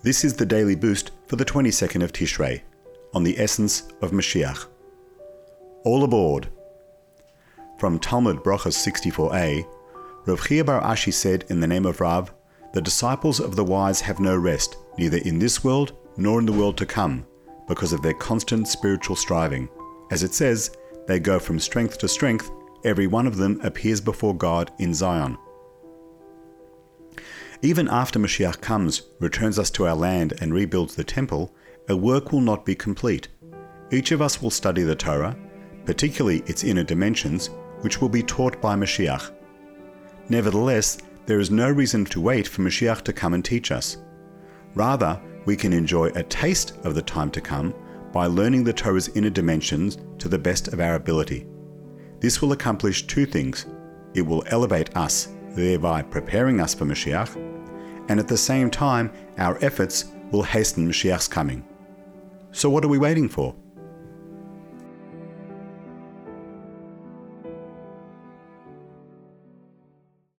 This is the daily boost for the 22nd of Tishrei on the essence of Mashiach. All aboard! From Talmud Brochus 64a, Rav Chia Bar Ashi said in the name of Rav, The disciples of the wise have no rest, neither in this world nor in the world to come, because of their constant spiritual striving. As it says, they go from strength to strength, every one of them appears before God in Zion. Even after Mashiach comes, returns us to our land, and rebuilds the temple, our work will not be complete. Each of us will study the Torah, particularly its inner dimensions, which will be taught by Mashiach. Nevertheless, there is no reason to wait for Mashiach to come and teach us. Rather, we can enjoy a taste of the time to come by learning the Torah's inner dimensions to the best of our ability. This will accomplish two things it will elevate us, thereby preparing us for Mashiach, and at the same time, our efforts will hasten Mashiach's coming. So, what are we waiting for?